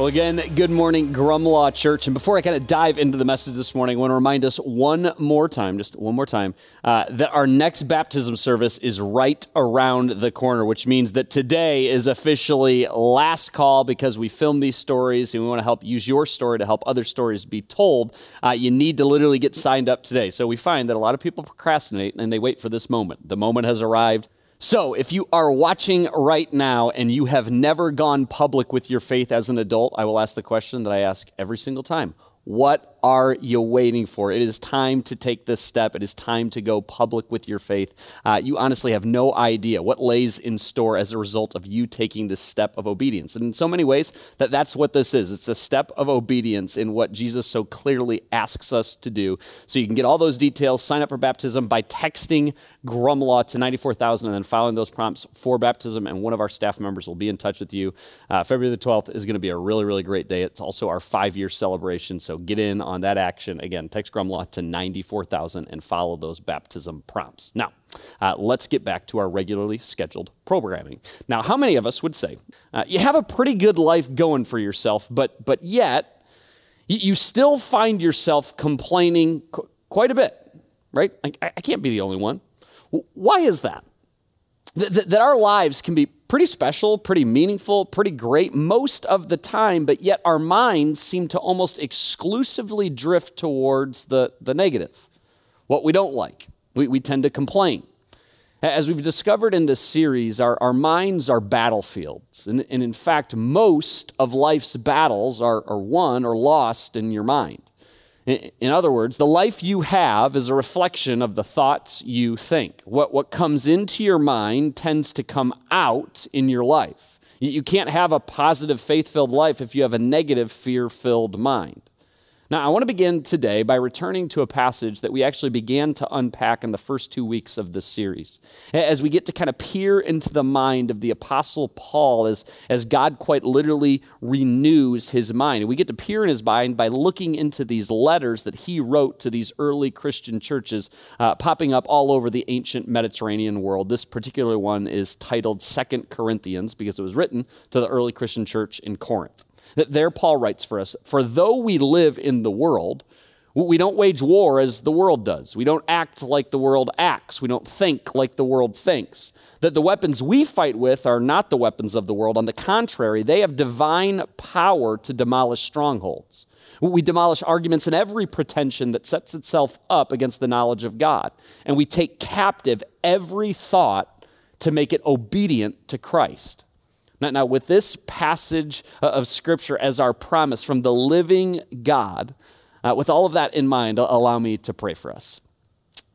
Well, again, good morning, Grumlaw Church. And before I kind of dive into the message this morning, I want to remind us one more time, just one more time, uh, that our next baptism service is right around the corner, which means that today is officially last call because we film these stories and we want to help use your story to help other stories be told. Uh, you need to literally get signed up today. So we find that a lot of people procrastinate and they wait for this moment. The moment has arrived. So, if you are watching right now and you have never gone public with your faith as an adult, I will ask the question that I ask every single time. What are you waiting for? It is time to take this step. It is time to go public with your faith. Uh, you honestly have no idea what lays in store as a result of you taking this step of obedience. And in so many ways, that that's what this is. It's a step of obedience in what Jesus so clearly asks us to do. So you can get all those details, sign up for baptism by texting Grumlaw to 94,000 and then following those prompts for baptism. And one of our staff members will be in touch with you. Uh, February the 12th is going to be a really, really great day. It's also our five year celebration. So get in on that action. Again, text Grumlaw to 94,000 and follow those baptism prompts. Now, uh, let's get back to our regularly scheduled programming. Now, how many of us would say uh, you have a pretty good life going for yourself, but, but yet you, you still find yourself complaining qu- quite a bit, right? I, I can't be the only one. Why is that? Th- that our lives can be pretty special, pretty meaningful, pretty great most of the time, but yet our minds seem to almost exclusively drift towards the, the negative, what we don't like. We, we tend to complain. As we've discovered in this series, our, our minds are battlefields. And, and in fact, most of life's battles are, are won or lost in your mind. In other words, the life you have is a reflection of the thoughts you think. What, what comes into your mind tends to come out in your life. You can't have a positive, faith filled life if you have a negative, fear filled mind. Now, I want to begin today by returning to a passage that we actually began to unpack in the first two weeks of this series. As we get to kind of peer into the mind of the Apostle Paul as, as God quite literally renews his mind. We get to peer in his mind by looking into these letters that he wrote to these early Christian churches uh, popping up all over the ancient Mediterranean world. This particular one is titled Second Corinthians because it was written to the early Christian church in Corinth. That there Paul writes for us, for though we live in the world, we don't wage war as the world does. We don't act like the world acts. We don't think like the world thinks. That the weapons we fight with are not the weapons of the world. On the contrary, they have divine power to demolish strongholds. We demolish arguments and every pretension that sets itself up against the knowledge of God. And we take captive every thought to make it obedient to Christ. Now, now, with this passage uh, of Scripture as our promise from the living God, uh, with all of that in mind, allow me to pray for us.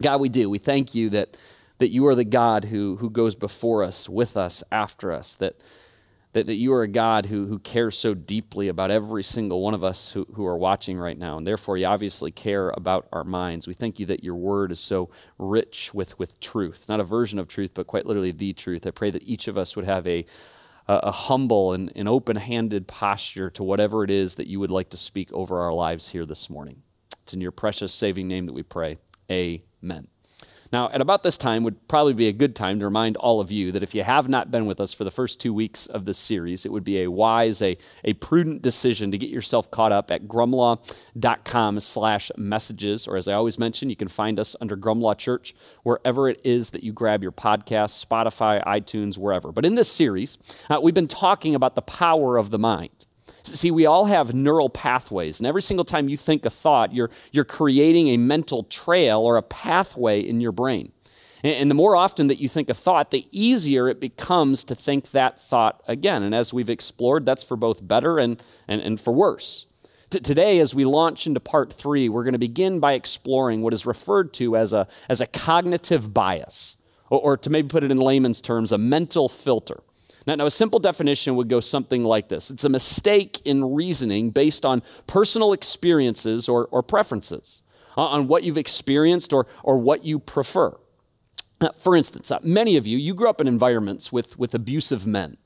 God, we do. We thank you that, that you are the God who, who goes before us, with us, after us, that, that, that you are a God who, who cares so deeply about every single one of us who, who are watching right now, and therefore you obviously care about our minds. We thank you that your word is so rich with, with truth, not a version of truth, but quite literally the truth. I pray that each of us would have a a, a humble and, and open handed posture to whatever it is that you would like to speak over our lives here this morning. It's in your precious saving name that we pray. Amen. Now, at about this time would probably be a good time to remind all of you that if you have not been with us for the first two weeks of this series, it would be a wise, a, a prudent decision to get yourself caught up at grumlaw.com slash messages. Or as I always mention, you can find us under Grumlaw Church, wherever it is that you grab your podcast, Spotify, iTunes, wherever. But in this series, uh, we've been talking about the power of the mind. See, we all have neural pathways, and every single time you think a thought, you're, you're creating a mental trail or a pathway in your brain. And the more often that you think a thought, the easier it becomes to think that thought again. And as we've explored, that's for both better and, and, and for worse. T- today, as we launch into part three, we're going to begin by exploring what is referred to as a, as a cognitive bias, or, or to maybe put it in layman's terms, a mental filter. Now, now, a simple definition would go something like this it's a mistake in reasoning based on personal experiences or, or preferences. on what you've experienced or, or what you prefer. Uh, for instance, uh, many of you, you grew up in environments with, with abusive men.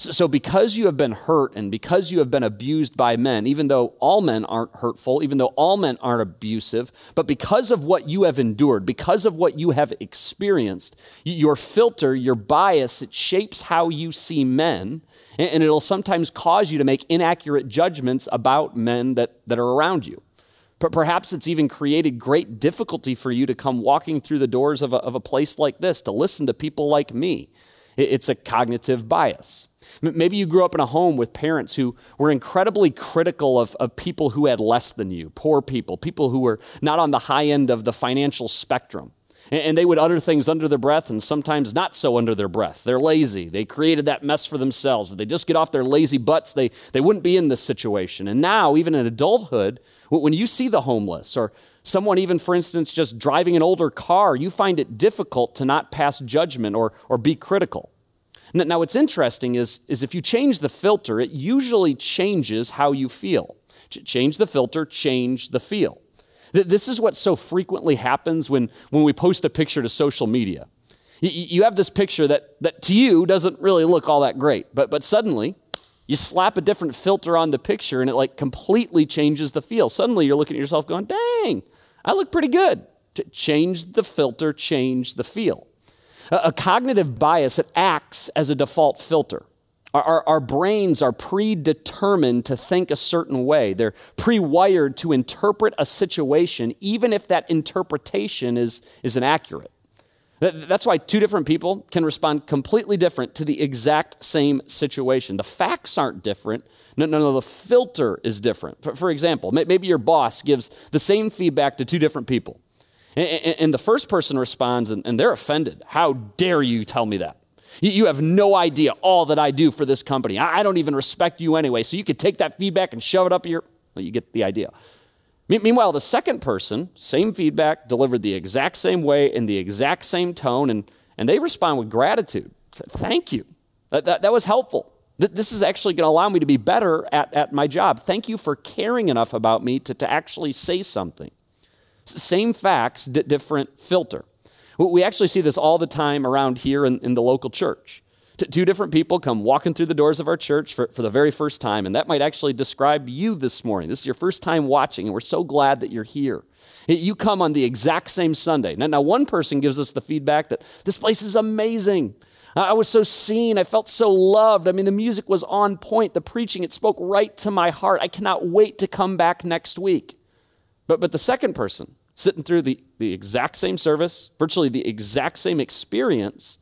So, because you have been hurt and because you have been abused by men, even though all men aren't hurtful, even though all men aren't abusive, but because of what you have endured, because of what you have experienced, your filter, your bias, it shapes how you see men, and, and it'll sometimes cause you to make inaccurate judgments about men that, that are around you. But perhaps it's even created great difficulty for you to come walking through the doors of a, of a place like this, to listen to people like me. It's a cognitive bias. Maybe you grew up in a home with parents who were incredibly critical of, of people who had less than you, poor people, people who were not on the high end of the financial spectrum. And they would utter things under their breath and sometimes not so under their breath. They're lazy. They created that mess for themselves. If they just get off their lazy butts, they, they wouldn't be in this situation. And now, even in adulthood, when you see the homeless or someone, even for instance, just driving an older car, you find it difficult to not pass judgment or, or be critical. Now, what's interesting is, is if you change the filter, it usually changes how you feel. Change the filter, change the feel. This is what so frequently happens when, when we post a picture to social media. You have this picture that, that to you doesn't really look all that great, but, but suddenly you slap a different filter on the picture and it like completely changes the feel. Suddenly you're looking at yourself going, dang, I look pretty good. Change the filter, change the feel. A cognitive bias that acts as a default filter. Our, our, our, brains are predetermined to think a certain way. They're pre wired to interpret a situation, even if that interpretation is, is inaccurate. That's why two different people can respond completely different to the exact same situation. The facts aren't different. No, no, no, the filter is different. For, for example, maybe your boss gives the same feedback to two different people. And, the first person responds and, they're offended. How dare you tell me that? You have no idea all that I do for this company. I don't even respect you anyway. So you could take that feedback and shove it up your. Well, you get the idea. Meanwhile, the second person, same feedback, delivered the exact same way in the exact same tone, and, and they respond with gratitude. Thank you. That, that, that was helpful. This is actually going to allow me to be better at, at my job. Thank you for caring enough about me to, to actually say something. Same facts, d- different filter. We actually see this all the time around here in, in the local church. T- two different people come walking through the doors of our church for, for the very first time, and that might actually describe you this morning. This is your first time watching, and we're so glad that you're here. You come on the exact same Sunday. Now, now one person gives us the feedback that this place is amazing. I was so seen. I felt so loved. I mean, the music was on point. The preaching, it spoke right to my heart. I cannot wait to come back next week. But, but the second person, sitting through the, the exact same service, virtually the exact same experience,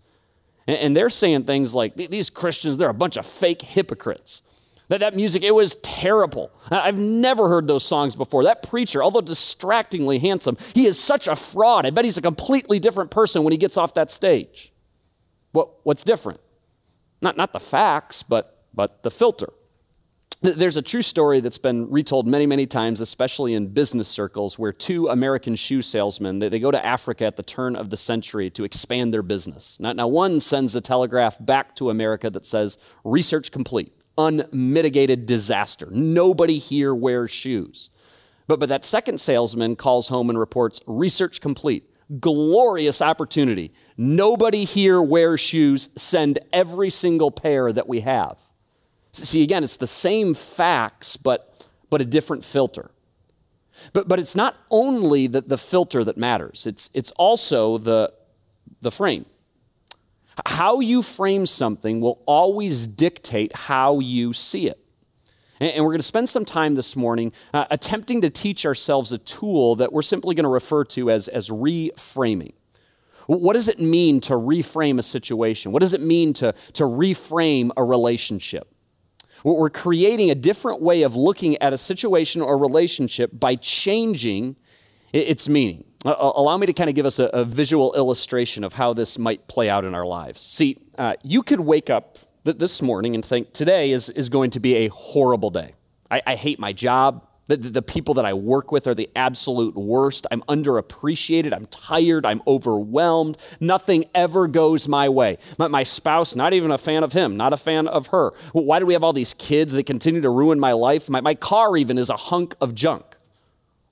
and, and they're saying things like, these Christians, they're a bunch of fake hypocrites. That, that music, it was terrible. I've never heard those songs before. That preacher, although distractingly handsome, he is such a fraud. I bet he's a completely different person when he gets off that stage. What, what's different? Not, not the facts, but, but the filter. There's a true story that's been retold many, many times, especially in business circles, where two American shoe salesmen, they, they go to Africa at the turn of the century to expand their business. Now, now, one sends a telegraph back to America that says, research complete, unmitigated disaster. Nobody here wears shoes. But, but that second salesman calls home and reports, research complete, glorious opportunity. Nobody here wears shoes, send every single pair that we have. See, again, it's the same facts, but, but a different filter. But, but it's not only the, the filter that matters, it's, it's also the, the frame. How you frame something will always dictate how you see it. And, we're going to spend some time this morning uh, attempting to teach ourselves a tool that we're simply going to refer to as, as reframing. What does it mean to reframe a situation? What does it mean to, to reframe a relationship? We're creating a different way of looking at a situation or relationship by changing its meaning. Allow me to kind of give us a, a visual illustration of how this might play out in our lives. See, uh, you could wake up this morning and think today is, is going to be a horrible day. I, I hate my job. The, the, people that I work with are the absolute worst. I'm underappreciated. I'm tired. I'm overwhelmed. Nothing ever goes my way. My, my spouse, not even a fan of him, not a fan of her. Well, why do we have all these kids that continue to ruin my life? My, my car even is a hunk of junk.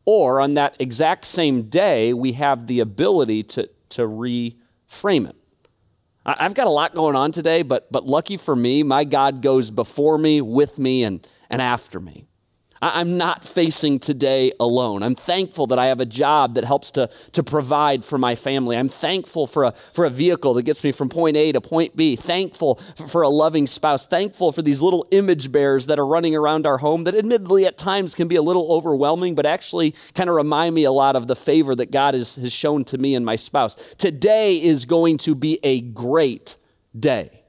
Or on that exact same day, we have the ability to, to reframe it. I've got a lot going on today, but, but lucky for me, my God goes before me, with me, and, and after me. I'm not facing today alone. I'm thankful that I have a job that helps to, to provide for my family. I'm thankful for a, for a vehicle that gets me from point A to point B. Thankful for, a loving spouse. Thankful for these little image bears that are running around our home that, admittedly, at times can be a little overwhelming, but actually kind of remind me a lot of the favor that God has, has shown to me and my spouse. Today is going to be a great day.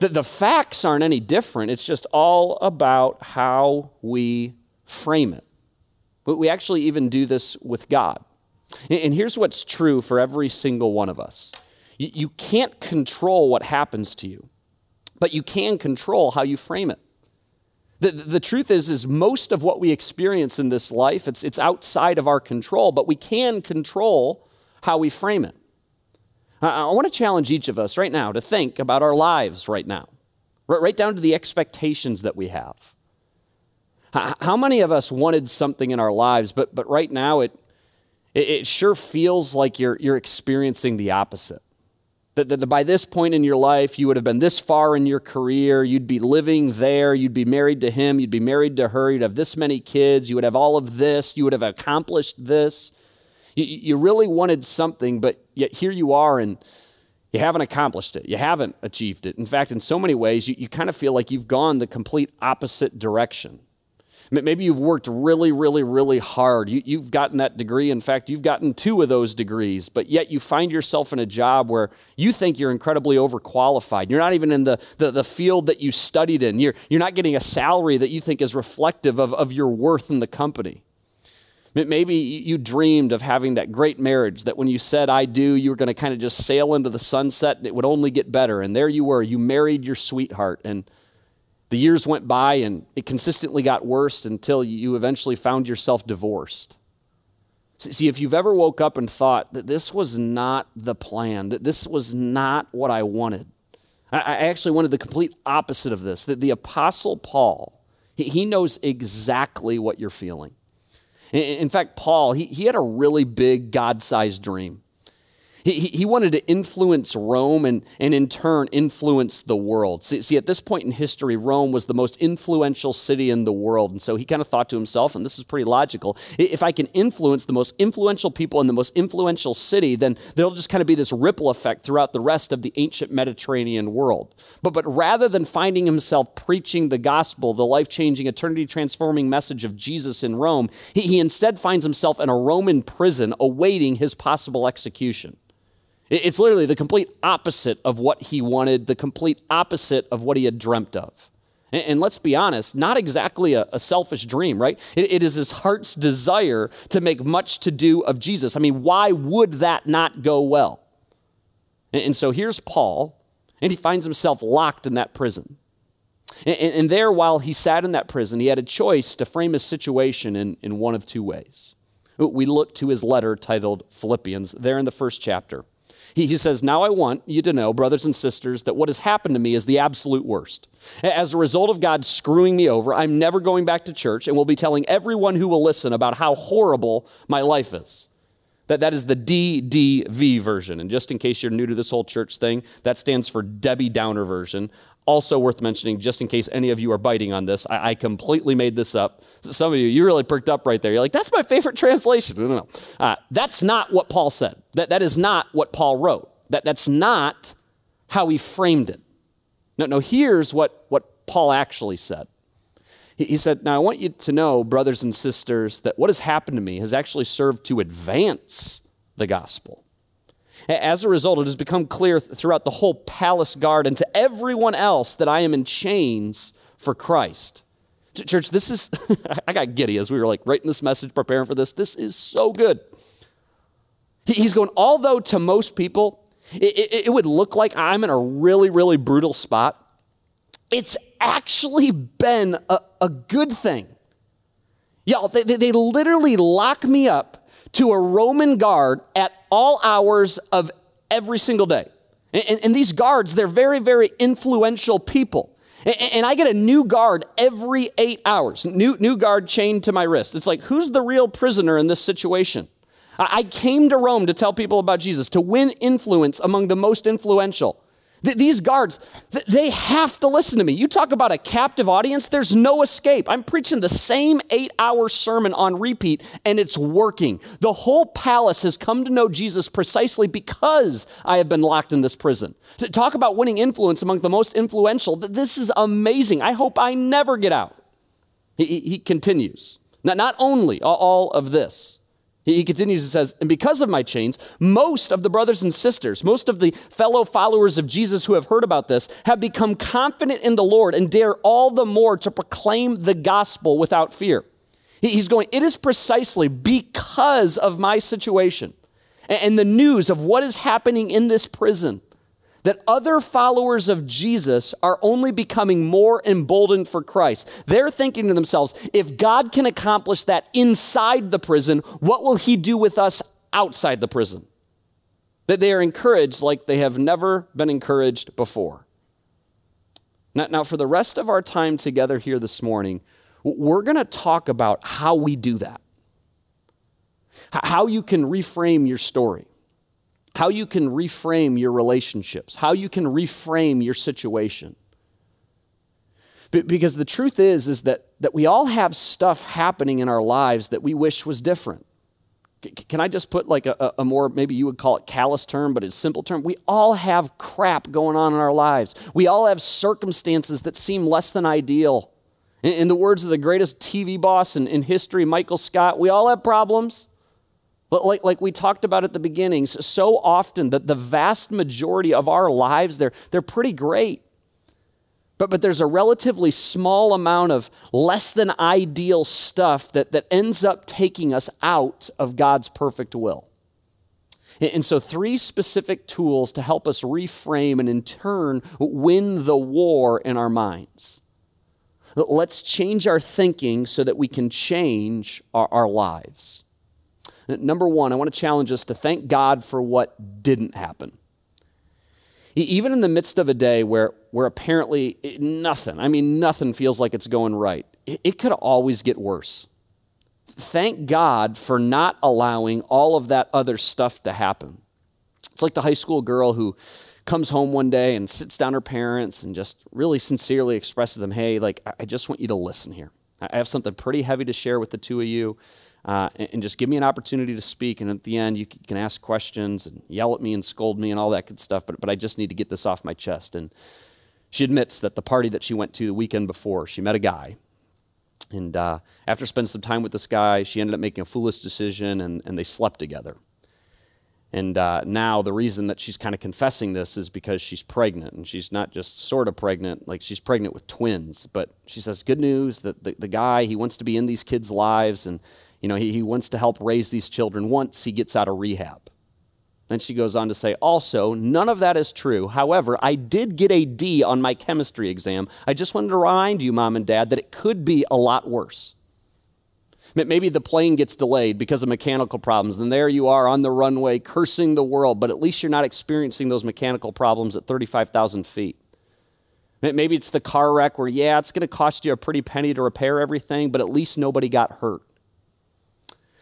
The, the facts aren't any different. It's just all about how we frame it. But we actually even do this with God. And here's what's true for every single one of us you can't control what happens to you, but you can control how you frame it. The, the truth is, is most of what we experience in this life, it's, it's outside of our control, but we can control how we frame it. I, want to challenge each of us right now to think about our lives right now, right, right down to the expectations that we have. How, how many of us wanted something in our lives, but, but right now it, it, it sure feels like you're, you're experiencing the opposite? That, that by this point in your life, you would have been this far in your career, you'd be living there, you'd be married to him, you'd be married to her, you'd have this many kids, you would have all of this, you would have accomplished this. You, you really wanted something, but yet here you are and you haven't accomplished it. You haven't achieved it. In fact, in so many ways, you, you kind of feel like you've gone the complete opposite direction. Maybe you've worked really, really, really hard. You, have gotten that degree. In fact, you've gotten two of those degrees, but yet you find yourself in a job where you think you're incredibly overqualified. You're not even in the, the, the field that you studied in. You're, you're not getting a salary that you think is reflective of, of your worth in the company. Maybe you dreamed of having that great marriage that when you said, I do, you were going to kind of just sail into the sunset and it would only get better. And there you were, you married your sweetheart. And the years went by and it consistently got worse until you eventually found yourself divorced. See, if you've ever woke up and thought that this was not the plan, that this was not what I wanted, I actually wanted the complete opposite of this, that the Apostle Paul, he knows exactly what you're feeling. In fact, Paul, he, he had a really big God sized dream. He, he wanted to influence Rome and, and in turn influence the world. See, see, at this point in history, Rome was the most influential city in the world. And so he kind of thought to himself, and this is pretty logical if I can influence the most influential people in the most influential city, then there'll just kind of be this ripple effect throughout the rest of the ancient Mediterranean world. But, but rather than finding himself preaching the gospel, the life changing, eternity transforming message of Jesus in Rome, he, he instead finds himself in a Roman prison awaiting his possible execution. It's literally the complete opposite of what he wanted, the complete opposite of what he had dreamt of. And, and let's be honest, not exactly a, a selfish dream, right? It, it is his heart's desire to make much to do of Jesus. I mean, why would that not go well? And, and so here's Paul, and he finds himself locked in that prison. And, and, there, while he sat in that prison, he had a choice to frame his situation in, in one of two ways. We look to his letter titled Philippians, there in the first chapter. He, he says, Now I want you to know, brothers and sisters, that what has happened to me is the absolute worst. As a result of God screwing me over, I'm never going back to church and will be telling everyone who will listen about how horrible my life is. That, that is the DDV version. And just in case you're new to this whole church thing, that stands for Debbie Downer version. Also worth mentioning, just in case any of you are biting on this, I, I, completely made this up. Some of you, you really perked up right there. You're like, that's my favorite translation. No, no, no. Uh, that's not what Paul said. That, that is not what Paul wrote. That, that's not how he framed it. No, no, here's what, what Paul actually said. He, said, Now I want you to know, brothers and sisters, that what has happened to me has actually served to advance the gospel. As a result, it has become clear throughout the whole palace guard and to everyone else that I am in chains for Christ. Church, this is, I got giddy as we were like writing this message, preparing for this. This is so good. He's going, although to most people, it, it, it would look like I'm in a really, really brutal spot, it's actually been a, a good thing. Y'all, they, they literally lock me up to a Roman guard at all hours of every single day. And, and, these guards, they're very, very influential people. And I get a new guard every eight hours, new, new guard chained to my wrist. It's like, who's the real prisoner in this situation? I came to Rome to tell people about Jesus, to win influence among the most influential. These guards, they have to listen to me. You talk about a captive audience, there's no escape. I'm preaching the same eight hour sermon on repeat, and it's working. The whole palace has come to know Jesus precisely because I have been locked in this prison. To talk about winning influence among the most influential, this is amazing. I hope I never get out. He, he continues. Not, not only all of this, he continues and says, And because of my chains, most of the brothers and sisters, most of the fellow followers of Jesus who have heard about this, have become confident in the Lord and dare all the more to proclaim the gospel without fear. He's going, It is precisely because of my situation and the news of what is happening in this prison that other followers of Jesus are only becoming more emboldened for Christ. They're thinking to themselves, if God can accomplish that inside the prison, what will he do with us outside the prison? That they are encouraged like they have never been encouraged before. Now, now for the rest of our time together here this morning, we're going to talk about how we do that, how you can reframe your story how you can reframe your relationships, how you can reframe your situation. Because the truth is, is that, that we all have stuff happening in our lives that we wish was different. Can I just put like a, a, more, maybe you would call it callous term, but it's simple term? We all have crap going on in our lives. We all have circumstances that seem less than ideal. In, in the words of the greatest TV boss in, in history, Michael Scott, we all have problems. Like, like we talked about at the beginnings, so often that the vast majority of our lives, they're, they're pretty great. But, but there's a relatively small amount of less than ideal stuff that, that ends up taking us out of God's perfect will. And, and so, three specific tools to help us reframe and in turn win the war in our minds. Let's change our thinking so that we can change our, our lives. Number one, I want to challenge us to thank God for what didn't happen. Even in the midst of a day where, where apparently nothing, I mean, nothing feels like it's going right, it, it could always get worse. Thank God for not allowing all of that other stuff to happen. It's like the high school girl who comes home one day and sits down her parents and just really sincerely expresses them, hey, like, I just want you to listen here. I have something pretty heavy to share with the two of you uh, and, and, just give me an opportunity to speak. And at the end, you can ask questions and yell at me and scold me and all that good stuff. But, but I just need to get this off my chest. And she admits that the party that she went to the weekend before, she met a guy. And uh, after spending some time with this guy, she ended up making a foolish decision and, and they slept together. And uh, now the reason that she's kind of confessing this is because she's pregnant. And she's not just sort of pregnant, like she's pregnant with twins. But she says, good news that the, the guy, he wants to be in these kids' lives and you know, he, he wants to help raise these children once he gets out of rehab. Then she goes on to say, also, none of that is true. However, I did get a D on my chemistry exam. I just wanted to remind you, mom and dad, that it could be a lot worse. Maybe the plane gets delayed because of mechanical problems. and there you are on the runway cursing the world, but at least you're not experiencing those mechanical problems at 35,000 feet. Maybe it's the car wreck where, yeah, it's going to cost you a pretty penny to repair everything, but at least nobody got hurt.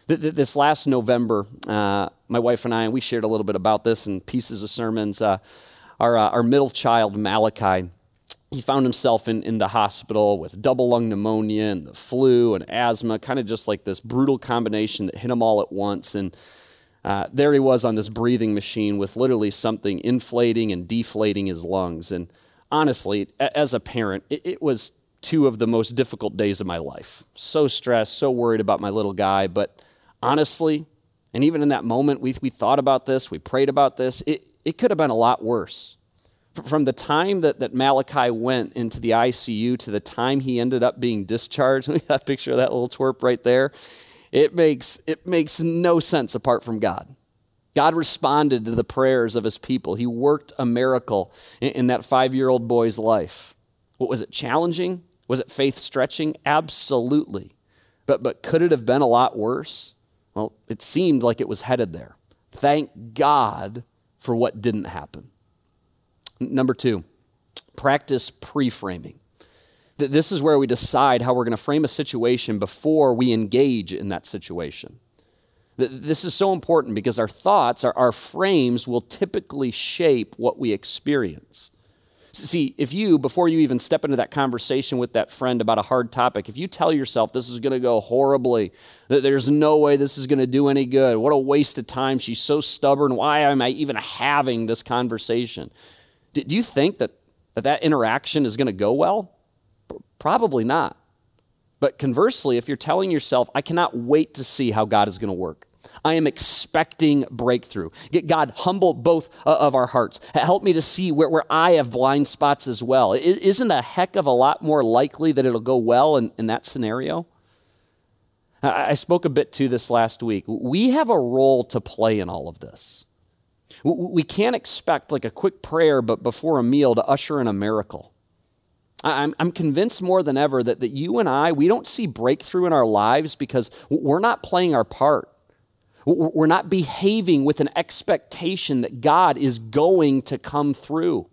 This last November, uh, my wife and I, we shared a little bit about this in pieces of sermons. Uh, our, uh, our middle child, Malachi, he found himself in, in the hospital with double lung pneumonia and the flu and asthma, kind of just like this brutal combination that hit him all at once. And uh, there he was on this breathing machine with literally something inflating and deflating his lungs. And honestly, as a parent, it, it was two of the most difficult days of my life. So stressed, so worried about my little guy, but honestly, and even in that moment, we, we thought about this, we prayed about this, it, it could have been a lot worse. From the time that, that Malachi went into the ICU to the time he ended up being discharged, we got a picture of that little twerp right there. It makes, it makes no sense apart from God. God responded to the prayers of his people. He worked a miracle in, in that five year old boy's life. What was it challenging? Was it faith stretching? Absolutely. But, but could it have been a lot worse? Well, it seemed like it was headed there. Thank God for what didn't happen. Number two, practice pre framing. This is where we decide how we're going to frame a situation before we engage in that situation. This is so important because our thoughts, our, our frames, will typically shape what we experience. See, if you, before you even step into that conversation with that friend about a hard topic, if you tell yourself this is going to go horribly, that there's no way this is going to do any good, what a waste of time, she's so stubborn, why am I even having this conversation? Do you think that that, that interaction is going to go well? Probably not. But conversely, if you're telling yourself, I cannot wait to see how God is going to work, I am expecting breakthrough. Get God humble both uh, of our hearts. Help me to see where, where I have blind spots as well. It isn't a heck of a lot more likely that it'll go well in, in that scenario? I spoke a bit to this last week. We have a role to play in all of this. We can't expect like a quick prayer but before a meal to usher in a miracle. I'm, I'm convinced more than ever that, that you and I, we don't see breakthrough in our lives because we're not playing our part. We're not behaving with an expectation that God is going to come through.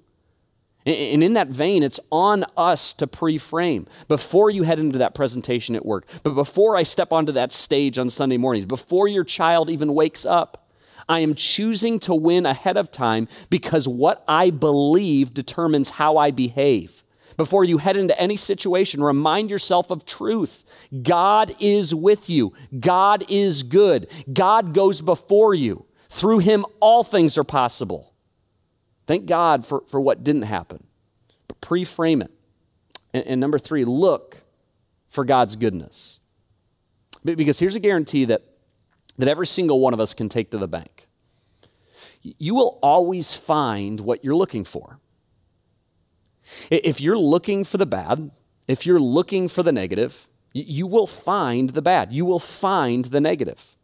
And in that vein, it's on us to pre frame before you head into that presentation at work, but before I step onto that stage on Sunday mornings, before your child even wakes up. I am choosing to win ahead of time because what I believe determines how I behave. Before you head into any situation, remind yourself of truth. God is with you. God is good. God goes before you. Through him, all things are possible. Thank God for, for what didn't happen. But pre frame it. And, and number three, look for God's goodness. Because here's a guarantee that, that every single one of us can take to the bank. You will always find what you're looking for. If you're looking for the bad, if you're looking for the negative, you will find the bad. You will find the negative.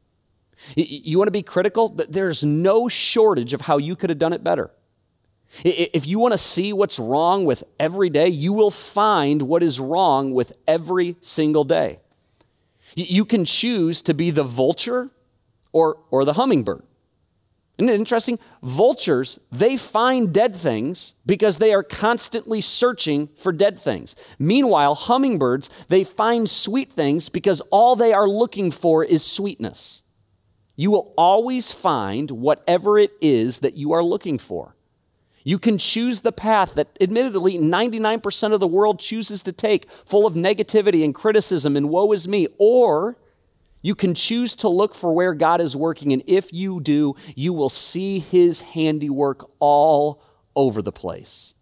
You want to be critical? There's no shortage of how you could have done it better. If you want to see what's wrong with every day, you will find what is wrong with every single day. You can choose to be the vulture or, or the hummingbird. Isn't it interesting? Vultures, they find dead things because they are constantly searching for dead things. Meanwhile, hummingbirds, they find sweet things because all they are looking for is sweetness. You will always find whatever it is that you are looking for. You can choose the path that, admittedly, 99% of the world chooses to take, full of negativity and criticism and woe is me, or you can choose to look for where God is working, and if you do, you will see his handiwork all over the place.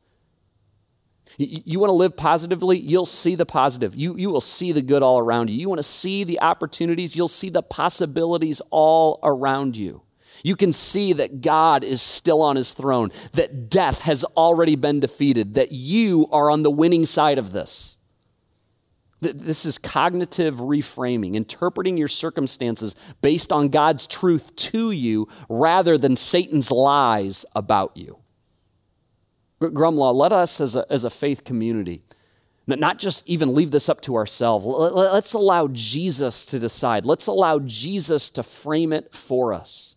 You want to live positively, you'll see the positive. You, you will see the good all around you. You want to see the opportunities, you'll see the possibilities all around you. You can see that God is still on his throne, that death has already been defeated, that you are on the winning side of this. This is cognitive reframing, interpreting your circumstances based on God's truth to you rather than Satan's lies about you. Grumlaw, let us as a, as a faith community not just even leave this up to ourselves. Let's allow Jesus to decide. Let's allow Jesus to frame it for us.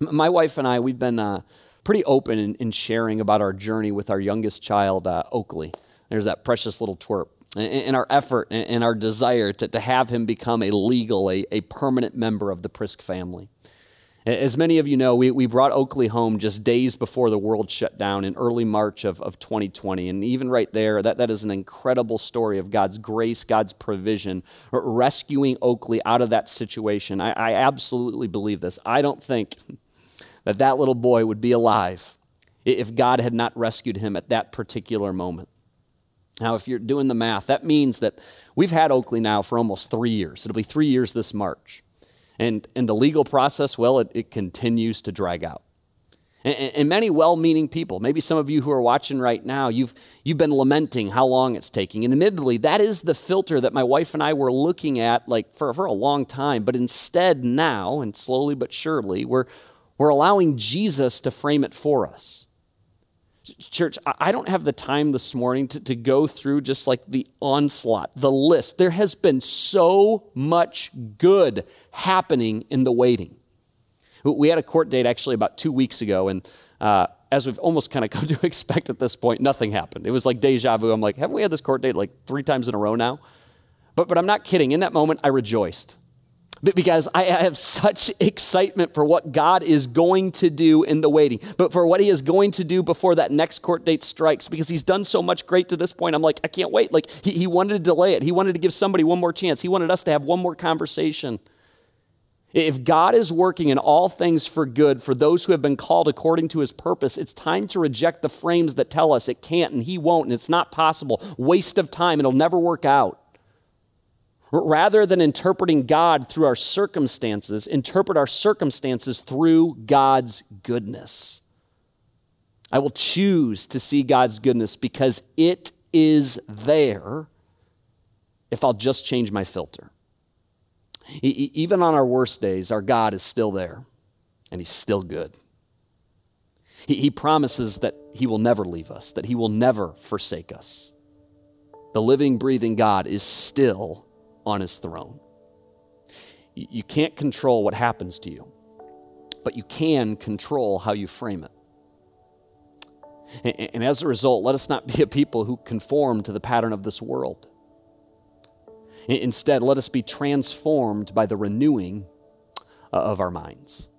My wife and I, we've been uh, pretty open in, in, sharing about our journey with our youngest child, uh, Oakley. There's that precious little twerp in our effort and our desire to, to have him become a legal, a, a permanent member of the Prisk family. As many of you know, we, we brought Oakley home just days before the world shut down in early March of, of 2020. And even right there, that, that is an incredible story of God's grace, God's provision, rescuing Oakley out of that situation. I, I absolutely believe this. I don't think that that little boy would be alive if God had not rescued him at that particular moment. Now, if you're doing the math, that means that we've had Oakley now for almost three years. It'll be three years this March. And, and the legal process, well, it, it continues to drag out. And, and many well meaning people, maybe some of you who are watching right now, you've, you've been lamenting how long it's taking. And admittedly, that is the filter that my wife and I were looking at like for, for a long time. But instead, now, and slowly but surely, we're, we're allowing Jesus to frame it for us. Church, I don't have the time this morning to, to go through just like the onslaught, the list. There has been so much good happening in the waiting. We had a court date actually about two weeks ago, and uh, as we've almost kind of come to expect at this point, nothing happened. It was like deja vu. I'm like, haven't we had this court date like three times in a row now? But, but I'm not kidding. In that moment, I rejoiced because I have such excitement for what God is going to do in the waiting, but for what He is going to do before that next court date strikes, because He's done so much great to this point. I'm like, I can't wait. Like, He, he wanted to delay it, He wanted to give somebody one more chance, He wanted us to have one more conversation. If God is working in all things for good for those who have been called according to his purpose, it's time to reject the frames that tell us it can't and he won't and it's not possible. Waste of time, it'll never work out. Rather than interpreting God through our circumstances, interpret our circumstances through God's goodness. I will choose to see God's goodness because it is there if I'll just change my filter. Even on our worst days, our God is still there and He's still good. He, promises that He will never leave us, that He will never forsake us. The living, breathing God is still on His throne. You can't control what happens to you, but you can control how you frame it. And as a result, let us not be a people who conform to the pattern of this world. Instead, let us be transformed by the renewing uh, of our minds.